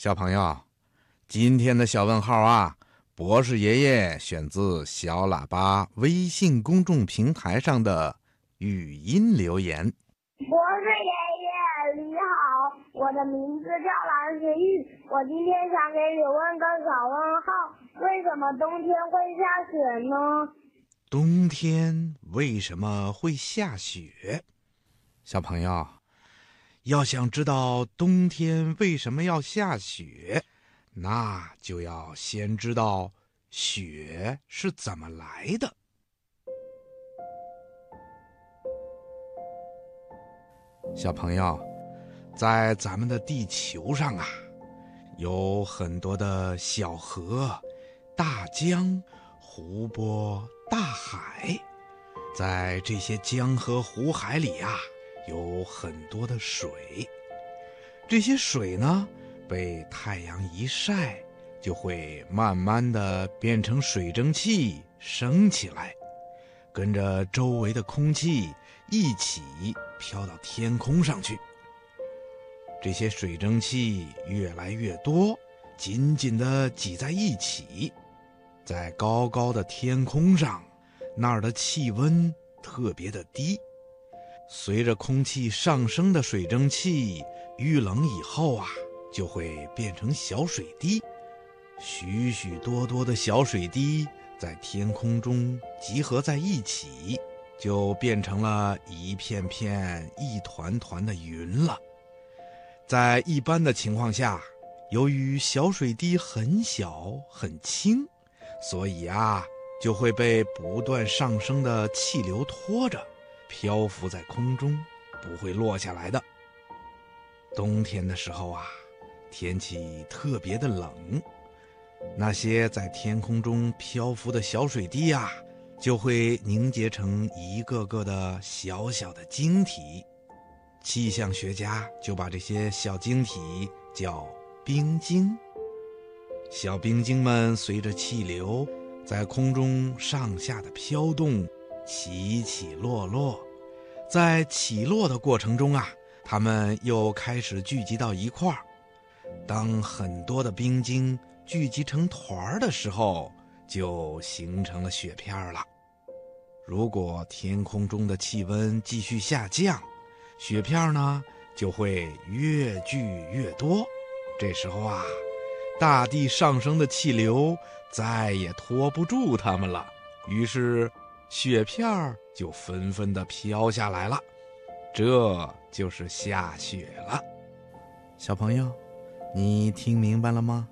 小朋友，今天的小问号啊，博士爷爷选自小喇叭微信公众平台上的语音留言。博士爷爷你好，我的名字叫蓝学玉，我今天想给你问个小问号：为什么冬天会下雪呢？冬天为什么会下雪？小朋友。要想知道冬天为什么要下雪，那就要先知道雪是怎么来的。小朋友，在咱们的地球上啊，有很多的小河、大江、湖泊、大海，在这些江河湖海里啊。有很多的水，这些水呢，被太阳一晒，就会慢慢的变成水蒸气升起来，跟着周围的空气一起飘到天空上去。这些水蒸气越来越多，紧紧的挤在一起，在高高的天空上，那儿的气温特别的低。随着空气上升的水蒸气遇冷以后啊，就会变成小水滴。许许多多的小水滴在天空中集合在一起，就变成了一片片、一团团的云了。在一般的情况下，由于小水滴很小很轻，所以啊，就会被不断上升的气流拖着。漂浮在空中，不会落下来的。冬天的时候啊，天气特别的冷，那些在天空中漂浮的小水滴啊，就会凝结成一个个的小小的晶体。气象学家就把这些小晶体叫冰晶。小冰晶们随着气流在空中上下的飘动。起起落落，在起落的过程中啊，它们又开始聚集到一块儿。当很多的冰晶聚集成团儿的时候，就形成了雪片了。如果天空中的气温继续下降，雪片呢就会越聚越多。这时候啊，大地上升的气流再也拖不住它们了，于是。雪片儿就纷纷的飘下来了，这就是下雪了。小朋友，你听明白了吗？